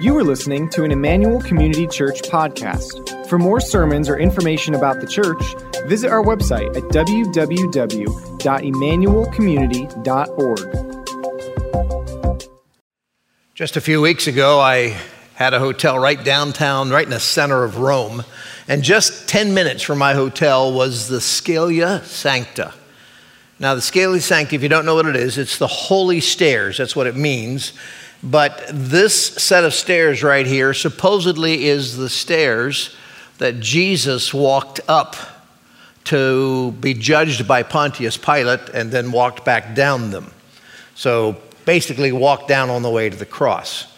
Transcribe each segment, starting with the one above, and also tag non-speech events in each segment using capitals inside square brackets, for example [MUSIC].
You are listening to an Emmanuel Community Church podcast. For more sermons or information about the church, visit our website at www.emmanuelcommunity.org. Just a few weeks ago, I had a hotel right downtown, right in the center of Rome. And just 10 minutes from my hotel was the Scala Sancta. Now, the Scala Sancta, if you don't know what it is, it's the holy stairs. That's what it means. But this set of stairs right here supposedly is the stairs that Jesus walked up to be judged by Pontius Pilate and then walked back down them. So basically, walked down on the way to the cross.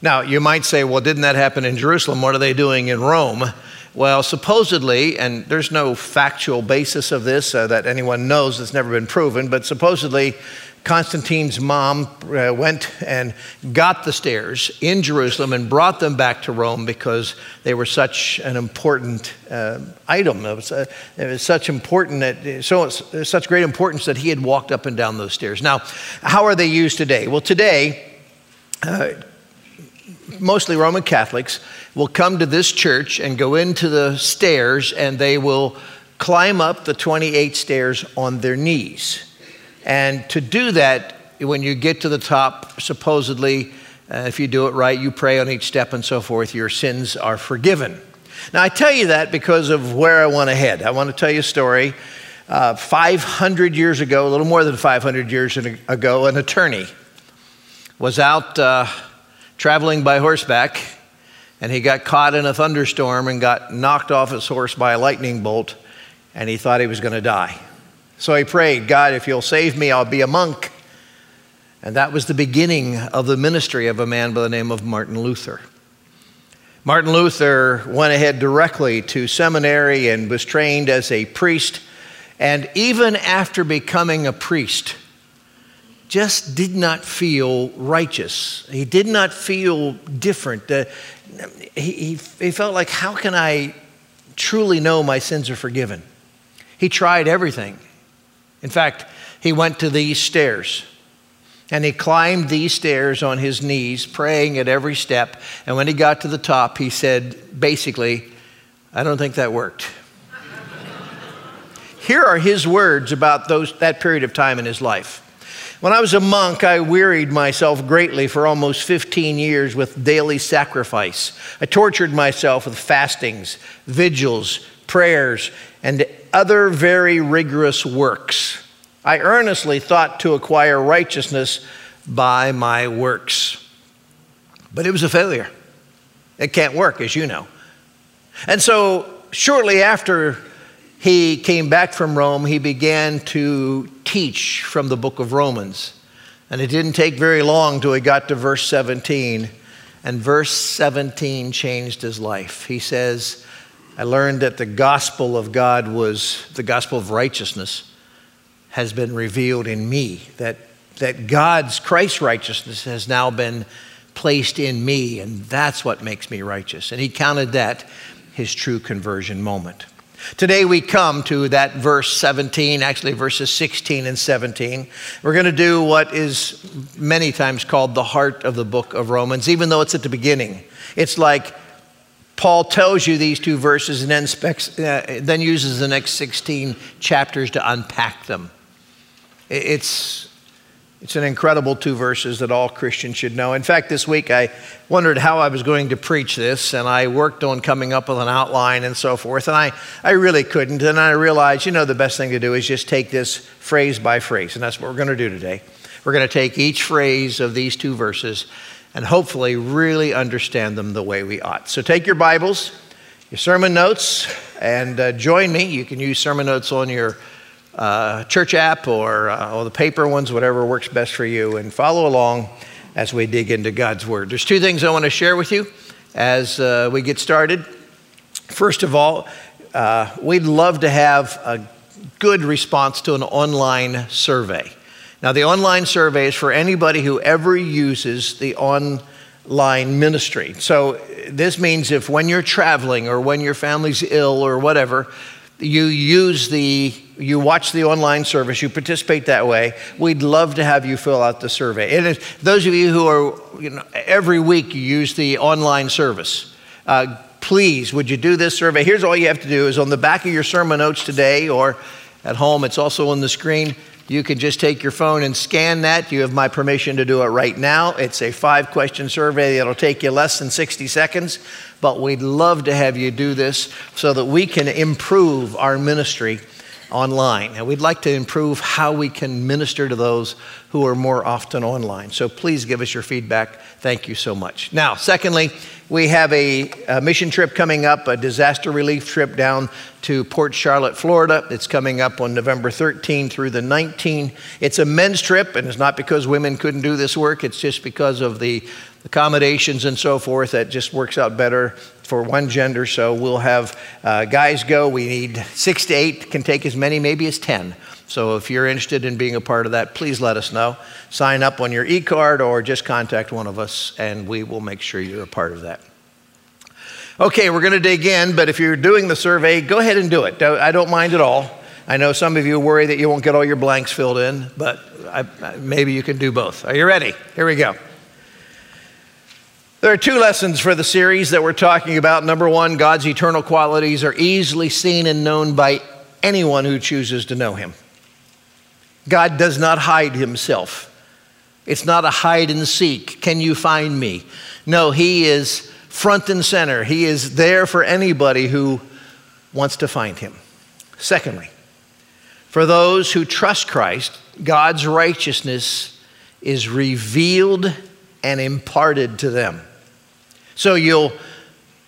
Now, you might say, well, didn't that happen in Jerusalem? What are they doing in Rome? Well, supposedly, and there's no factual basis of this uh, that anyone knows, it's never been proven, but supposedly Constantine's mom uh, went and got the stairs in Jerusalem and brought them back to Rome because they were such an important uh, item. It was, uh, it was, such important that so such great importance that he had walked up and down those stairs. Now, how are they used today? Well, today, uh, mostly Roman Catholics will come to this church and go into the stairs, and they will climb up the 28 stairs on their knees. And to do that, when you get to the top, supposedly, uh, if you do it right, you pray on each step and so forth, your sins are forgiven. Now, I tell you that because of where I want to head. I want to tell you a story. Uh, 500 years ago, a little more than 500 years ago, an attorney was out uh, traveling by horseback and he got caught in a thunderstorm and got knocked off his horse by a lightning bolt and he thought he was going to die. So he prayed, God, if you'll save me, I'll be a monk. And that was the beginning of the ministry of a man by the name of Martin Luther. Martin Luther went ahead directly to seminary and was trained as a priest. And even after becoming a priest, just did not feel righteous. He did not feel different. Uh, he, he, he felt like, how can I truly know my sins are forgiven? He tried everything. In fact, he went to these stairs and he climbed these stairs on his knees, praying at every step. And when he got to the top, he said, basically, I don't think that worked. [LAUGHS] Here are his words about those, that period of time in his life. When I was a monk, I wearied myself greatly for almost 15 years with daily sacrifice. I tortured myself with fastings, vigils, prayers, and other very rigorous works. I earnestly thought to acquire righteousness by my works. But it was a failure. It can't work, as you know. And so, shortly after he came back from Rome, he began to teach from the book of Romans. And it didn't take very long till he got to verse 17. And verse 17 changed his life. He says, I learned that the gospel of God was the gospel of righteousness has been revealed in me, that, that God's Christ righteousness has now been placed in me, and that's what makes me righteous. And he counted that his true conversion moment. Today we come to that verse 17, actually verses 16 and 17. We're going to do what is many times called the heart of the book of Romans, even though it's at the beginning. It's like Paul tells you these two verses and then, specs, uh, then uses the next 16 chapters to unpack them. It's, it's an incredible two verses that all Christians should know. In fact, this week I wondered how I was going to preach this, and I worked on coming up with an outline and so forth, and I, I really couldn't. And I realized, you know, the best thing to do is just take this phrase by phrase, and that's what we're going to do today. We're going to take each phrase of these two verses and hopefully really understand them the way we ought. So take your Bibles, your sermon notes, and uh, join me. You can use sermon notes on your uh, church app or, uh, or the paper ones, whatever works best for you, and follow along as we dig into God's Word. There's two things I want to share with you as uh, we get started. First of all, uh, we'd love to have a good response to an online survey. Now, the online survey is for anybody who ever uses the online ministry. So, this means if when you're traveling or when your family's ill or whatever, you use the you watch the online service, you participate that way, we'd love to have you fill out the survey. And those of you who are, you know, every week you use the online service, uh, please, would you do this survey? Here's all you have to do is on the back of your sermon notes today or at home, it's also on the screen. You can just take your phone and scan that. You have my permission to do it right now. It's a five question survey. It'll take you less than 60 seconds, but we'd love to have you do this so that we can improve our ministry online. And we'd like to improve how we can minister to those who are more often online. So please give us your feedback. Thank you so much. Now, secondly, we have a, a, mission trip coming up, a disaster relief trip down to Port Charlotte, Florida. It's coming up on November 13 through the 19. It's a men's trip, and it's not because women couldn't do this work, it's just because of the accommodations and so forth that just works out better for one gender. So we'll have uh, guys go. We need six to eight, can take as many, maybe as 10. So if you're interested in being a part of that, please let us know. Sign up on your e card or just contact one of us, and we will make sure you're a part of that. Okay, we're going to dig in, but if you're doing the survey, go ahead and do it. I don't mind at all. I know some of you worry that you won't get all your blanks filled in, but I, maybe you can do both. Are you ready? Here we go. There are two lessons for the series that we're talking about. Number one, God's eternal qualities are easily seen and known by anyone who chooses to know Him. God does not hide Himself. It's not a hide and seek. Can you find me? No, He is front and center. He is there for anybody who wants to find Him. Secondly, for those who trust Christ, God's righteousness is revealed and imparted to them. So you'll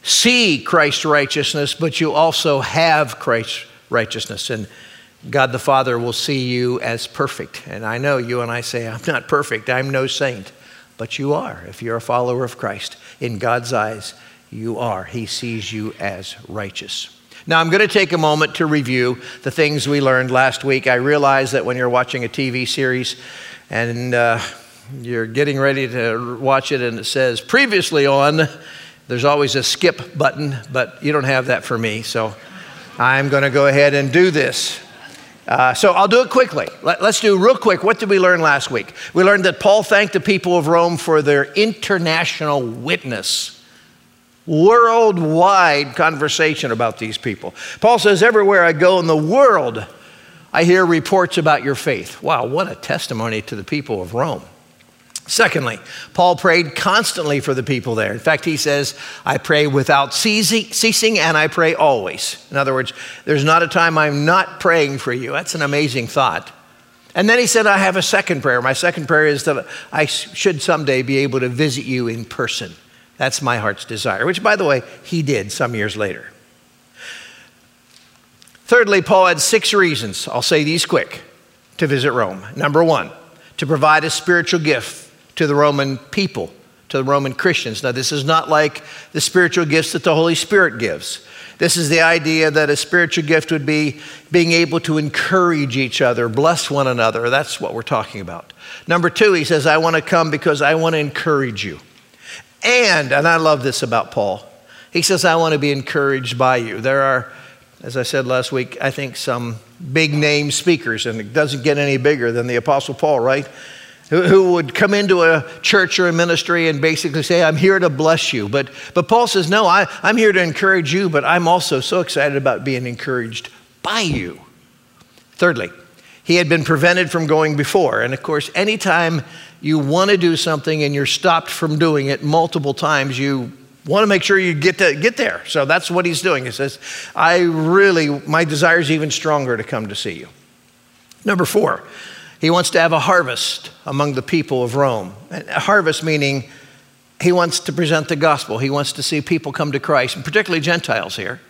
see Christ's righteousness, but you also have Christ's righteousness. And God the Father will see you as perfect. And I know you and I say, I'm not perfect, I'm no saint. But you are. If you're a follower of Christ, in God's eyes, you are. He sees you as righteous. Now, I'm going to take a moment to review the things we learned last week. I realize that when you're watching a TV series and uh, you're getting ready to watch it and it says previously on, there's always a skip button, but you don't have that for me. So I'm going to go ahead and do this. Uh, so I'll do it quickly. Let, us do real quick. What did we learn last week? We learned that Paul thanked the people of Rome for their international witness. Worldwide conversation about these people. Paul says, Everywhere I go in the world, I hear reports about your faith. Wow, what a testimony to the people of Rome. Secondly, Paul prayed constantly for the people there. In fact, he says, I pray without ceasing and I pray always. In other words, there's not a time I'm not praying for you. That's an amazing thought. And then he said, I have a second prayer. My second prayer is that I should someday be able to visit you in person. That's my heart's desire, which, by the way, he did some years later. Thirdly, Paul had six reasons, I'll say these quick, to visit Rome. Number one, to provide a spiritual gift to the Roman people, to the Roman Christians. Now, this is not like the spiritual gifts that the Holy Spirit gives. This is the idea that a spiritual gift would be being able to encourage each other, bless one another. That's what we're talking about. Number two, he says, I want to come because I want to encourage you. And, and I love this about Paul, he says, I want to be encouraged by you. There are, as I said last week, I think some big name speakers, and it doesn't get any bigger than the Apostle Paul, right? Who would come into a church or a ministry and basically say, I'm here to bless you. But, but Paul says, No, I, I'm here to encourage you, but I'm also so excited about being encouraged by you. Thirdly, he had been prevented from going before. And of course, anytime you want to do something and you're stopped from doing it multiple times, you want to make sure you get to get there. So that's what he's doing. He says, I really, my desire is even stronger to come to see you. Number four, he wants to have a harvest among the people of Rome. A harvest meaning he wants to present the gospel. He wants to see people come to Christ, and particularly Gentiles here.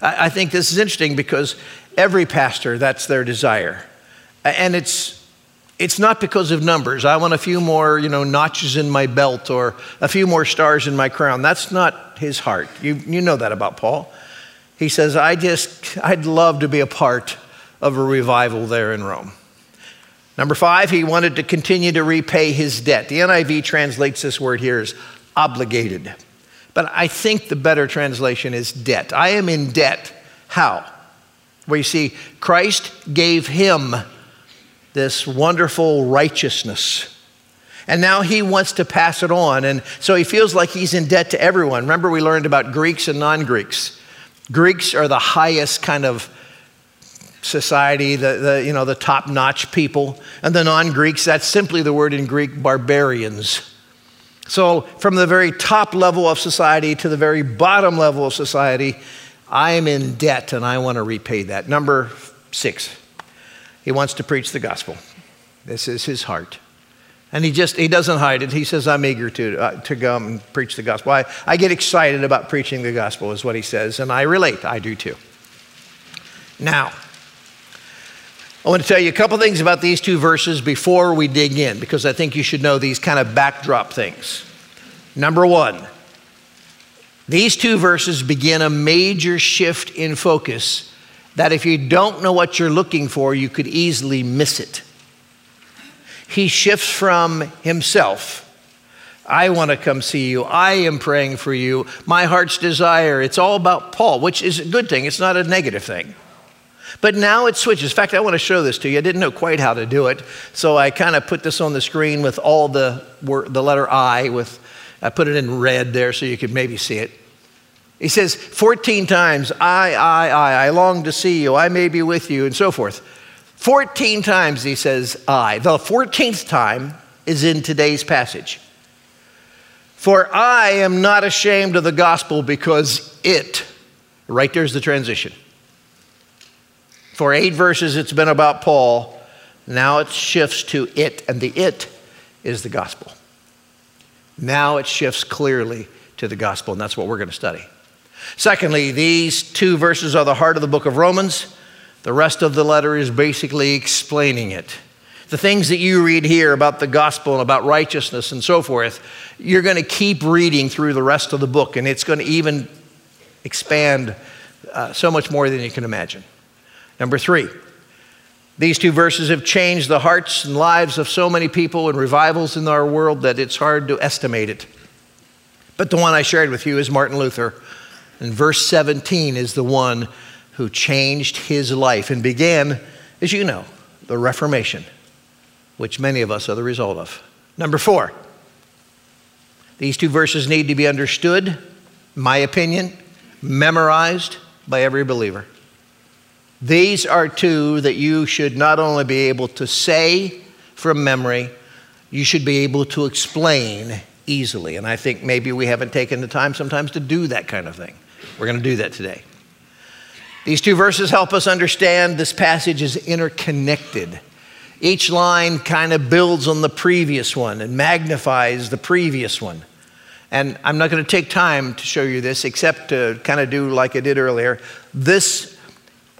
I think this is interesting because every pastor, that's their desire. And it's, it's not because of numbers. I want a few more, you know, notches in my belt or a few more stars in my crown. That's not his heart. You, you know that about Paul. He says, I just, I'd love to be a part of a revival there in Rome. Number five, he wanted to continue to repay his debt. The NIV translates this word here as obligated. But I think the better translation is debt. I am in debt. How? where you see Christ gave him this wonderful righteousness. And now he wants to pass it on. And so he feels like he's in debt to everyone. Remember, we learned about Greeks and non Greeks. Greeks are the highest kind of society, the, the, you know, the top notch people. And the non Greeks, that's simply the word in Greek, barbarians. So, from the very top level of society to the very bottom level of society, I am in debt and I want to repay that. Number six, he wants to preach the gospel. This is his heart. And he just, he doesn't hide it. He says, I'm eager to, uh, to come and preach the gospel. I, I get excited about preaching the gospel, is what he says, and I relate. I do too. Now, I want to tell you a couple things about these two verses before we dig in, because I think you should know these kind of backdrop things. Number one, these two verses begin a major shift in focus that if you don't know what you're looking for, you could easily miss it. He shifts from himself. I want to come see you. I am praying for you. My heart's desire. It's all about Paul, which is a good thing. It's not a negative thing. But now it switches. In fact, I want to show this to you. I didn't know quite how to do it, so I kind of put this on the screen with all the the letter I with I put it in red there so you could maybe see it. He says 14 times, I, I, I, I long to see you, I may be with you, and so forth. 14 times he says I. The 14th time is in today's passage. For I am not ashamed of the gospel because it, right there's the transition. For eight verses, it's been about Paul. Now it shifts to it, and the it is the gospel. Now it shifts clearly to the gospel, and that's what we're going to study. Secondly, these two verses are the heart of the book of Romans. The rest of the letter is basically explaining it. The things that you read here about the gospel and about righteousness and so forth, you're going to keep reading through the rest of the book, and it's going to even expand uh, so much more than you can imagine. Number three, these two verses have changed the hearts and lives of so many people and revivals in our world that it's hard to estimate it. But the one I shared with you is Martin Luther. And verse 17 is the one who changed his life and began, as you know, the Reformation, which many of us are the result of. Number four, these two verses need to be understood, my opinion, memorized by every believer. These are two that you should not only be able to say from memory, you should be able to explain easily. And I think maybe we haven't taken the time sometimes to do that kind of thing. We're going to do that today. These two verses help us understand this passage is interconnected. Each line kind of builds on the previous one and magnifies the previous one. And I'm not going to take time to show you this except to kind of do like I did earlier. This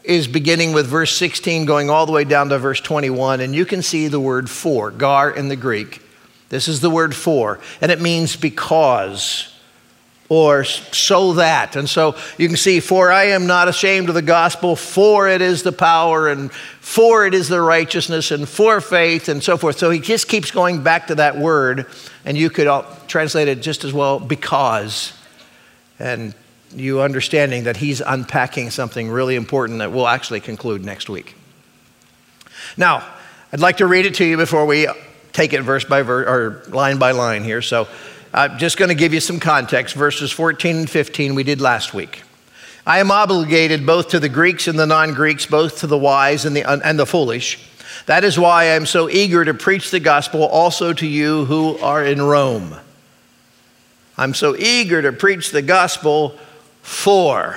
is beginning with verse 16, going all the way down to verse 21, and you can see the word for, gar in the Greek. This is the word for, and it means because or so that. And so you can see, for I am not ashamed of the gospel, for it is the power, and for it is the righteousness, and for faith, and so forth. So he just keeps going back to that word, and you could translate it just as well, because. And you understanding that he's unpacking something really important that we'll actually conclude next week. Now, I'd like to read it to you before we take it verse by verse or line by line here. So I'm just going to give you some context. Verses 14 and 15 we did last week. I am obligated both to the Greeks and the non Greeks, both to the wise and the, and the foolish. That is why I'm so eager to preach the gospel also to you who are in Rome. I'm so eager to preach the gospel for,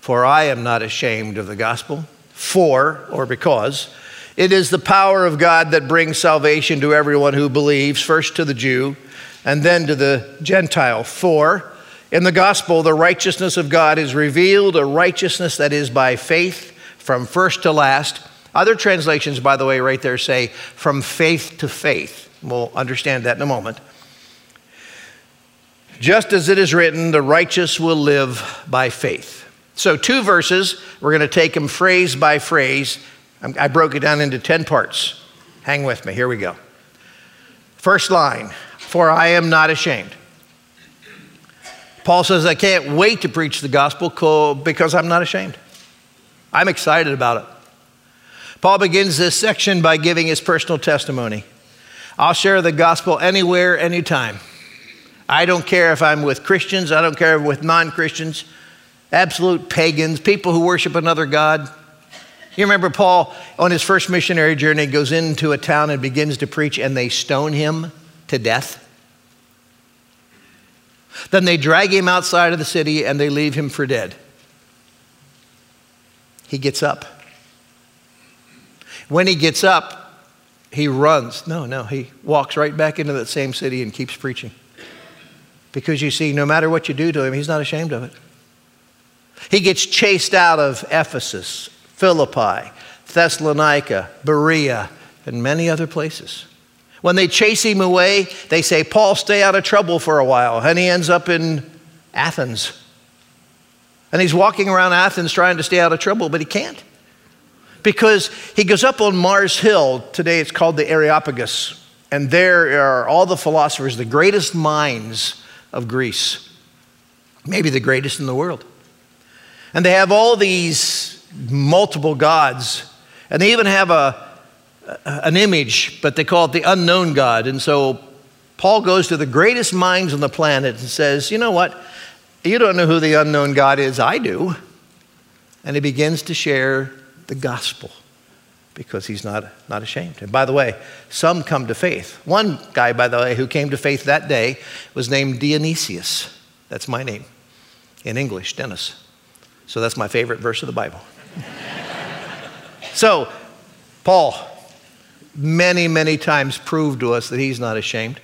for I am not ashamed of the gospel. For, or because, it is the power of God that brings salvation to everyone who believes, first to the Jew and then to the Gentile. For, in the gospel, the righteousness of God is revealed, a righteousness that is by faith from first to last. Other translations, by the way, right there say from faith to faith. We'll understand that in a moment. Just as it is written, the righteous will live by faith. So, two verses, we're going to take them phrase by phrase. I broke it down into 10 parts. Hang with me, here we go. First line, for I am not ashamed. Paul says, I can't wait to preach the gospel because I'm not ashamed. I'm excited about it. Paul begins this section by giving his personal testimony. I'll share the gospel anywhere, anytime. I don't care if I'm with Christians, I don't care if I'm with non Christians, absolute pagans, people who worship another God. You remember Paul on his first missionary journey goes into a town and begins to preach, and they stone him to death. Then they drag him outside of the city and they leave him for dead. He gets up. When he gets up, he runs. No, no, he walks right back into that same city and keeps preaching. Because you see, no matter what you do to him, he's not ashamed of it. He gets chased out of Ephesus, Philippi, Thessalonica, Berea, and many other places. When they chase him away, they say, Paul, stay out of trouble for a while. And he ends up in Athens. And he's walking around Athens trying to stay out of trouble, but he can't. Because he goes up on Mars Hill. Today it's called the Areopagus. And there are all the philosophers, the greatest minds of Greece, maybe the greatest in the world. And they have all these multiple gods. And they even have a, an image, but they call it the unknown God. And so Paul goes to the greatest minds on the planet and says, You know what? You don't know who the unknown God is. I do. And he begins to share the gospel because he's not, not ashamed. And by the way, some come to faith. One guy, by the way, who came to faith that day was named Dionysius. That's my name in English, Dennis. So that's my favorite verse of the Bible. [LAUGHS] so, Paul, many, many times proved to us that he's not ashamed.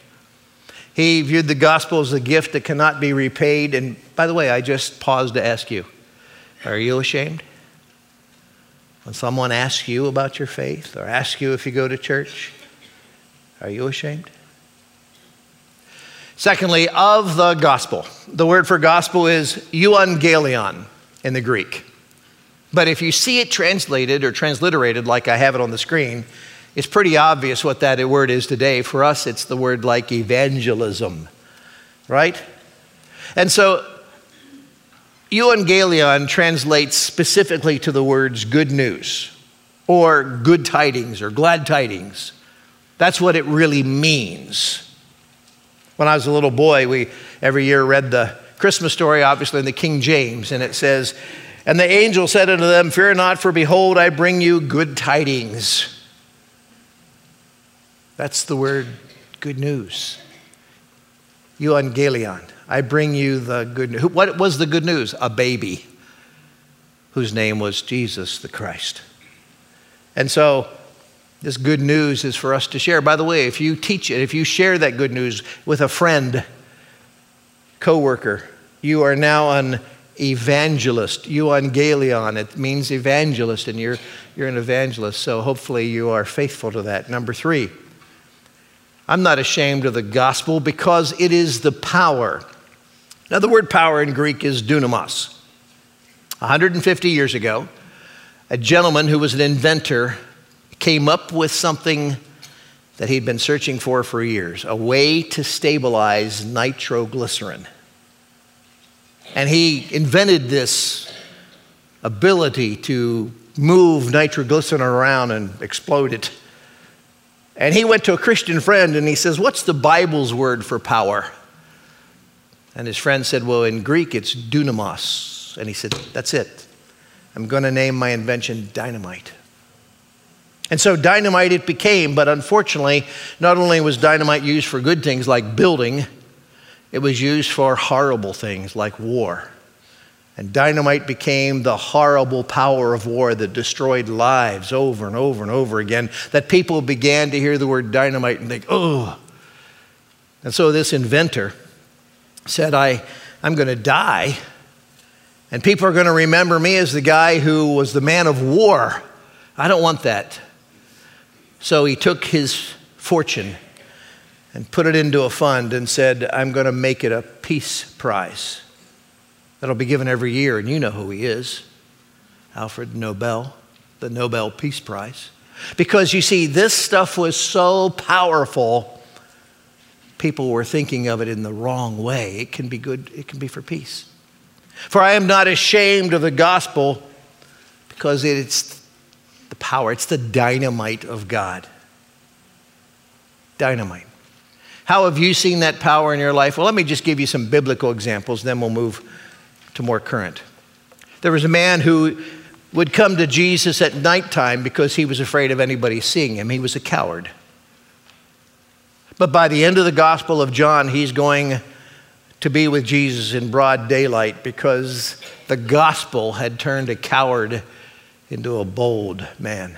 He viewed the gospel as a gift that cannot be repaid. And by the way, I just paused to ask you are you ashamed? When someone asks you about your faith or asks you if you go to church, are you ashamed? Secondly, of the gospel. The word for gospel is euangelion in the Greek. But if you see it translated or transliterated like I have it on the screen, it's pretty obvious what that word is today. For us, it's the word like evangelism, right? And so, euangelion translates specifically to the words good news or good tidings or glad tidings. That's what it really means. When I was a little boy, we every year read the Christmas story, obviously, in the King James, and it says, And the angel said unto them, Fear not, for behold, I bring you good tidings that's the word good news. Euangelion. I bring you the good news. What was the good news? A baby whose name was Jesus the Christ. And so, this good news is for us to share. By the way, if you teach it, if you share that good news with a friend, coworker, you are now an evangelist. Euangelion, it means evangelist, and you're, you're an evangelist. So hopefully you are faithful to that. Number three, I'm not ashamed of the gospel because it is the power. Now, the word power in Greek is dunamis. 150 years ago, a gentleman who was an inventor came up with something that he'd been searching for for years a way to stabilize nitroglycerin. And he invented this ability to move nitroglycerin around and explode it. And he went to a Christian friend and he says, What's the Bible's word for power? And his friend said, Well, in Greek it's dunamis. And he said, That's it. I'm going to name my invention dynamite. And so dynamite it became, but unfortunately, not only was dynamite used for good things like building, it was used for horrible things like war. And dynamite became the horrible power of war that destroyed lives over and over and over again. That people began to hear the word dynamite and think, oh. And so this inventor said, I, I'm going to die, and people are going to remember me as the guy who was the man of war. I don't want that. So he took his fortune and put it into a fund and said, I'm going to make it a peace prize that'll be given every year, and you know who he is Alfred Nobel, the Nobel Peace Prize. Because you see, this stuff was so powerful, people were thinking of it in the wrong way. It can be good, it can be for peace. For I am not ashamed of the gospel Because it's the power, it's the dynamite of God. Dynamite. How have you seen that power in your life? Well, let me just give you some biblical examples, then we'll move to more current. There was a man who would come to Jesus at nighttime because he was afraid of anybody seeing him. He was a coward. But by the end of the Gospel of John, he's going to be with Jesus in broad daylight because the gospel had turned a coward into a bold man.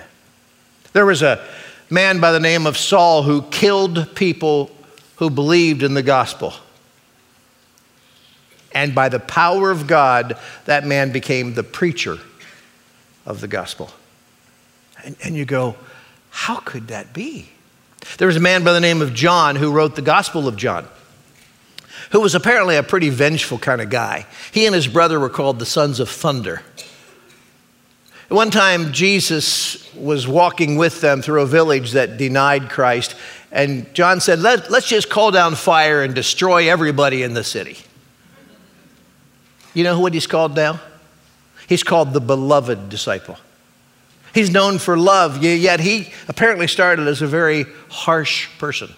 There was a man by the name of Saul who killed people who believed in the gospel. And by the power of God, that man became the preacher of the gospel. And, and you go, how could that be? There was a man by the name of John who wrote the Gospel of John, who was apparently a pretty vengeful kind of guy. He and his brother were called the sons of thunder. One time, Jesus was walking with them through a village that denied Christ, and John said, Let, us just call down fire and destroy everybody in the city. You know what he's called now? He's called the beloved disciple. He's known for love, yet he apparently started as a very harsh person.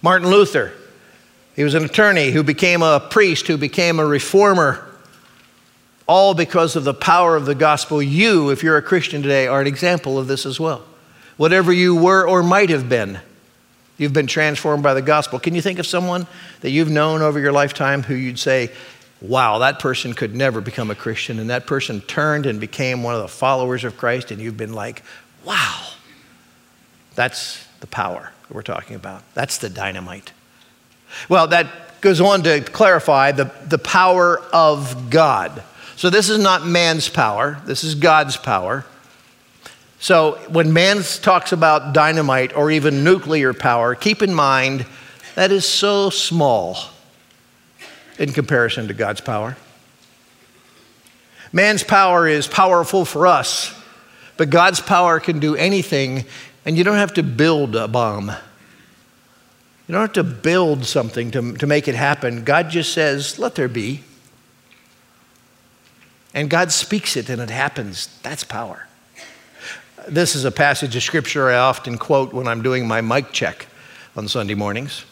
Martin Luther, he was an attorney who became a priest, who became a reformer, all because of the power of the gospel. You, if you're a Christian today, are an example of this as well. Whatever you were or might have been, you've been transformed by the gospel. Can you think of someone that you've known over your lifetime who you'd say, wow, that person could never become a Christian, and that person turned and became one of the followers of Christ, and you've been like, wow, that's the power that we're talking about. That's the dynamite. Well, that goes on to clarify the, the power of God. So, this is not man's power, this is God's power. So, when man talks about dynamite or even nuclear power, keep in mind that is so small in comparison to God's power. Man's power is powerful for us, but God's power can do anything, and you don't have to build a bomb. You don't have to build something to, to make it happen. God just says, let there be. And God speaks it and it happens. That's power. This is a passage of scripture I often quote when I'm doing my mic check on Sunday mornings.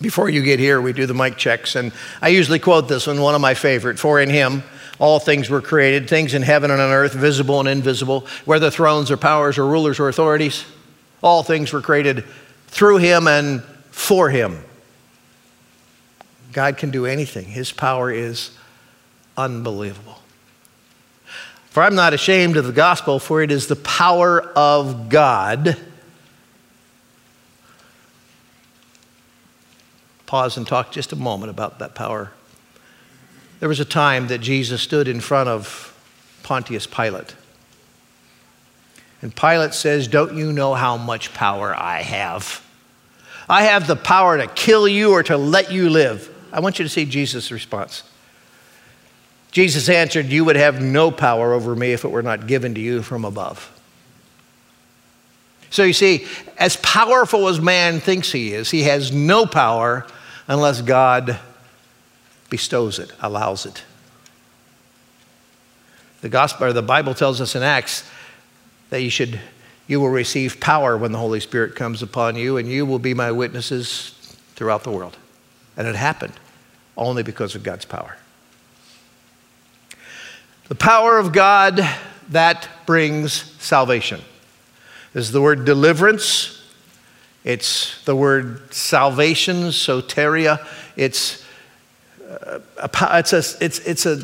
Before you get here, we do the mic checks, and I usually quote this one, one of my favorite. For in him all things were created, things in heaven and on earth, visible and invisible, whether thrones or powers or rulers or authorities. All things were created through him and for him. God can do anything, his power is unbelievable. For I'm not ashamed of the gospel, for it is the power of God pause and talk just a moment about that power. There was a time that Jesus stood in front of Pontius Pilate. And Pilate says, Don't you know how much power I have? I have the power to kill you or to let you live. I want you to see Jesus' response. Jesus answered, You would have no power over me if it were not given to you from above. So you see, as powerful as man thinks he is, he has no power unless God bestows it, allows it. The gospel or the Bible tells us in Acts that you should you will receive power when the Holy Spirit comes upon you and you will be my witnesses throughout the world. And it happened only because of God's power. The power of God that brings salvation. This is the word deliverance it's the word salvation, soteria. It's, uh, a, it's, a, it's, it's a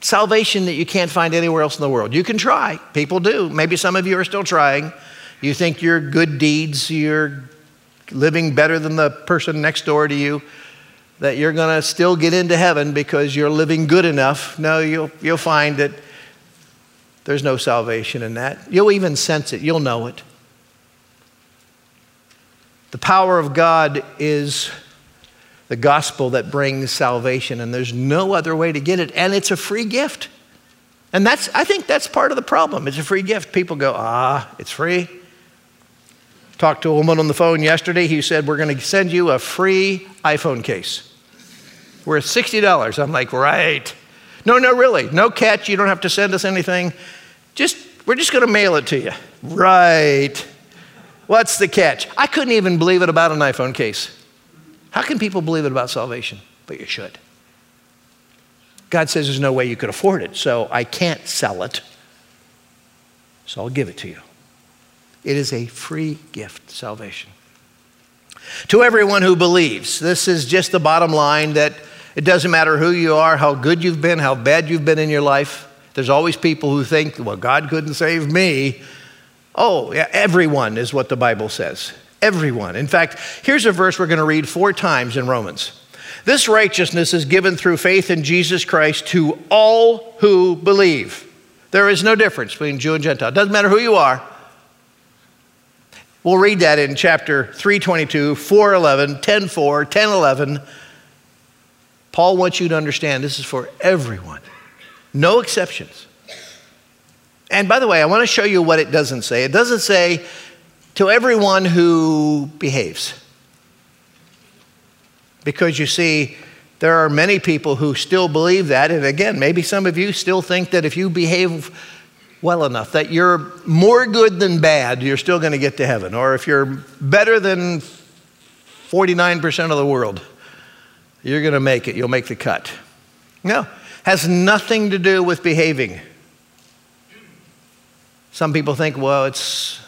salvation that you can't find anywhere else in the world. You can try, people do. Maybe some of you are still trying. You think your good deeds, you're living better than the person next door to you, that you're going to still get into heaven because you're living good enough. No, you'll, you'll find that there's no salvation in that. You'll even sense it, you'll know it. The power of God is the gospel that brings salvation, and there's no other way to get it, and it's a free gift. And that's, I think that's part of the problem. It's a free gift. People go, ah, it's free. Talked to a woman on the phone yesterday He said, We're going to send you a free iPhone case worth $60. I'm like, Right. No, no, really. No catch. You don't have to send us anything. Just, we're just going to mail it to you. Right. What's the catch? I couldn't even believe it about an iPhone case. How can people believe it about salvation? But you should. God says there's no way you could afford it, so I can't sell it. So I'll give it to you. It is a free gift, salvation. To everyone who believes, this is just the bottom line that it doesn't matter who you are, how good you've been, how bad you've been in your life. There's always people who think, well, God couldn't save me. Oh, yeah, everyone is what the Bible says. Everyone. In fact, here's a verse we're going to read four times in Romans. This righteousness is given through faith in Jesus Christ to all who believe. There is no difference between Jew and Gentile. Doesn't matter who you are. We'll read that in chapter 322, 411, 10:4, 10:11. Paul wants you to understand this is for everyone. No exceptions. And by the way, I want to show you what it doesn't say. It doesn't say to everyone who behaves. Because you see, there are many people who still believe that. And again, maybe some of you still think that if you behave well enough, that you're more good than bad, you're still going to get to heaven. Or if you're better than 49% of the world, you're going to make it, you'll make the cut. No, has nothing to do with behaving. Some people think, well, it's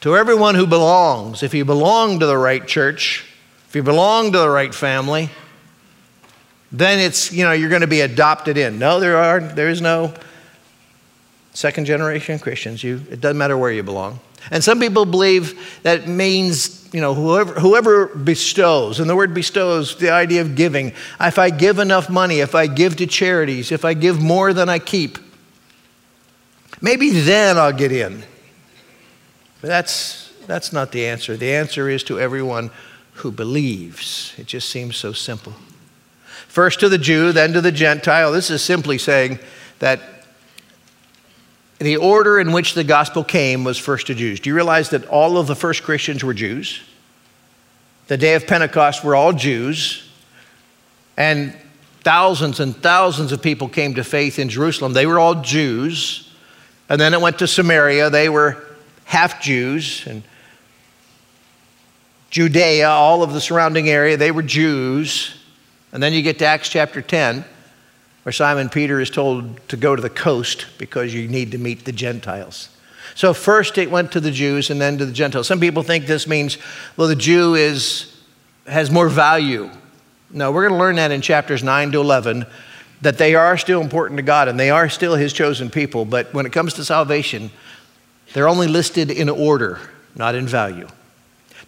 to everyone who belongs. If you belong to the right church, if you belong to the right family, then it's, you know, you're going to be adopted in. No, there are, there is no second generation Christians. You, it doesn't matter where you belong. And some people believe that means, you know, whoever, whoever bestows, and the word bestows, the idea of giving. If I give enough money, if I give to charities, if I give more than I keep, maybe then I'll get in. But that's, that's not the answer. The answer is to everyone who believes. It just seems so simple. First to the Jew, then to the Gentile. This is simply saying that the order in which the gospel came was first to Jews. Do you realize that all of the first Christians were Jews? The day of Pentecost were all Jews, and thousands and thousands of people came to faith in Jerusalem. They were all Jews. And then it went to Samaria. They were half Jews. And Judea, all of the surrounding area, they were Jews. And then you get to Acts chapter 10, where Simon Peter is told to go to the coast because you need to meet the Gentiles. So first it went to the Jews and then to the Gentiles. Some people think this means, well, the Jew is, has more value. No, we're going to learn that in chapters 9 to 11 that they are still important to God and they are still his chosen people. But when it comes to salvation, they're only listed in order, not in value.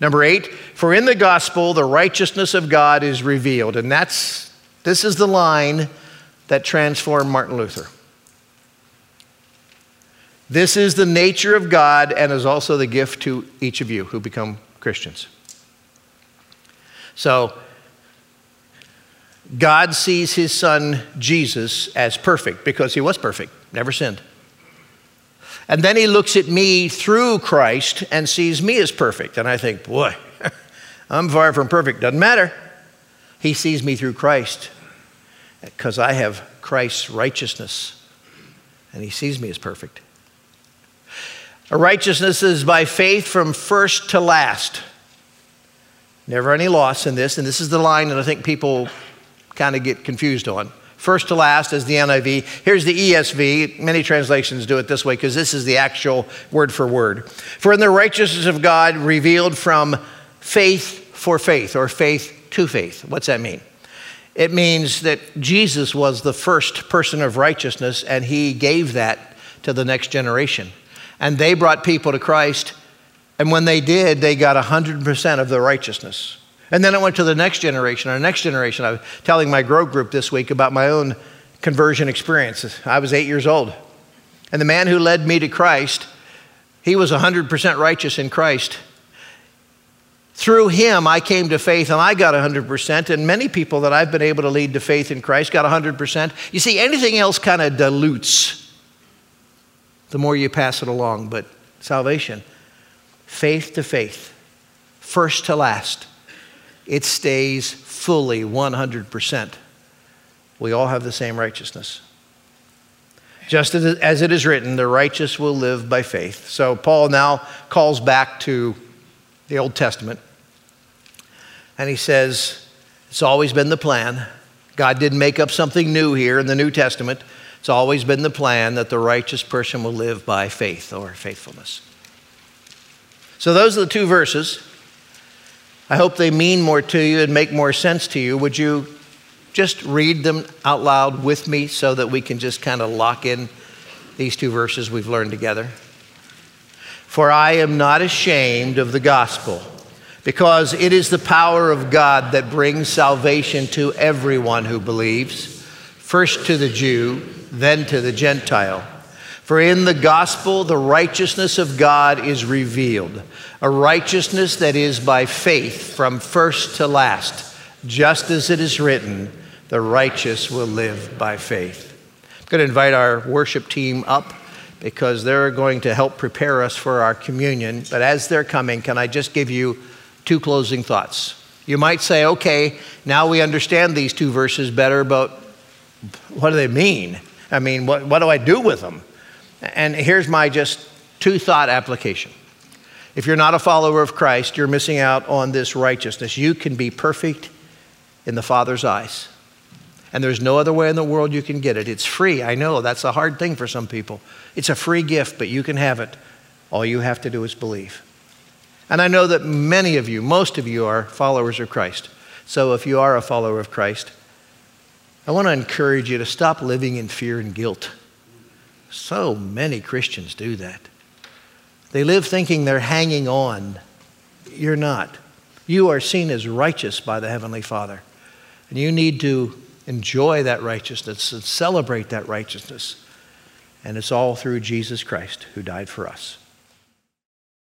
Number eight, for in the gospel, the righteousness of God is revealed. And that's, this is the line that transformed Martin Luther. This is the nature of God and is also the gift to each of you who become Christians. So, God sees his son Jesus as perfect because he was perfect, never sinned. And then he looks at me through Christ and sees me as perfect. And I think, boy, [LAUGHS] I'm far from perfect. Doesn't matter. He sees me through Christ because I have Christ's righteousness. And he sees me as perfect. Righteousness is by faith from first to last. Never any loss in this. And this is the line that I think people kind of get confused on first to last as the NIV. Here's the ESV. Many translations do it this way because this is the actual word for word. For in the righteousness of God revealed from faith for faith or faith to faith. What's that mean? It means that Jesus was the first person of righteousness and he gave that to the next generation. And they brought people to Christ. And when they did, they got 100% of the righteousness. And then I went to the next generation. Our next generation, I was telling my grow group this week about my own conversion experiences. I was eight years old. And the man who led me to Christ, he was 100% righteous in Christ. Through him, I came to faith and I got 100%. And many people that I've been able to lead to faith in Christ got 100%. You see, anything else kind of dilutes the more you pass it along. But salvation, faith to faith, first to last it stays fully 100%. We all have the same righteousness. Just as it is written, the righteous will live by faith. So Paul now calls back to the Old Testament and he says, It's always been the plan. God didn't make up something new here in the New Testament. It's always been the plan that the righteous person will live by faith or faithfulness. So, those are the two verses. I hope they mean more to you and make more sense to you. Would you just read them out loud with me so that we can just kind of lock in these two verses we've learned together? For I am not ashamed of the gospel, because it is the power of God that brings salvation to everyone who believes, first to the Jew, then to the Gentile. For in the gospel, the righteousness of God is revealed, a righteousness that is by faith from first to last, just as it is written, the righteous will live by faith. I'm going to invite our worship team up because they're going to help prepare us for our communion. But as they're coming, can I just give you two closing thoughts? You might say, okay, now we understand these two verses better, but what do they mean? I mean, what, what do I do with them? And here's my just two thought application. If you're not a follower of Christ, you're missing out on this righteousness. You can be perfect in the Father's eyes. And there's no other way in the world you can get it. It's free. I know that's a hard thing for some people. It's a free gift, but you can have it. All you have to do is believe. And I know that many of you, most of you, are followers of Christ. So if you are a follower of Christ, I want to encourage you to stop living in fear and guilt. So many Christians do that. They live thinking they're hanging on. You're not. You are seen as righteous by the Heavenly Father. And you need to enjoy that righteousness and celebrate that righteousness. And it's all through Jesus Christ who died for us.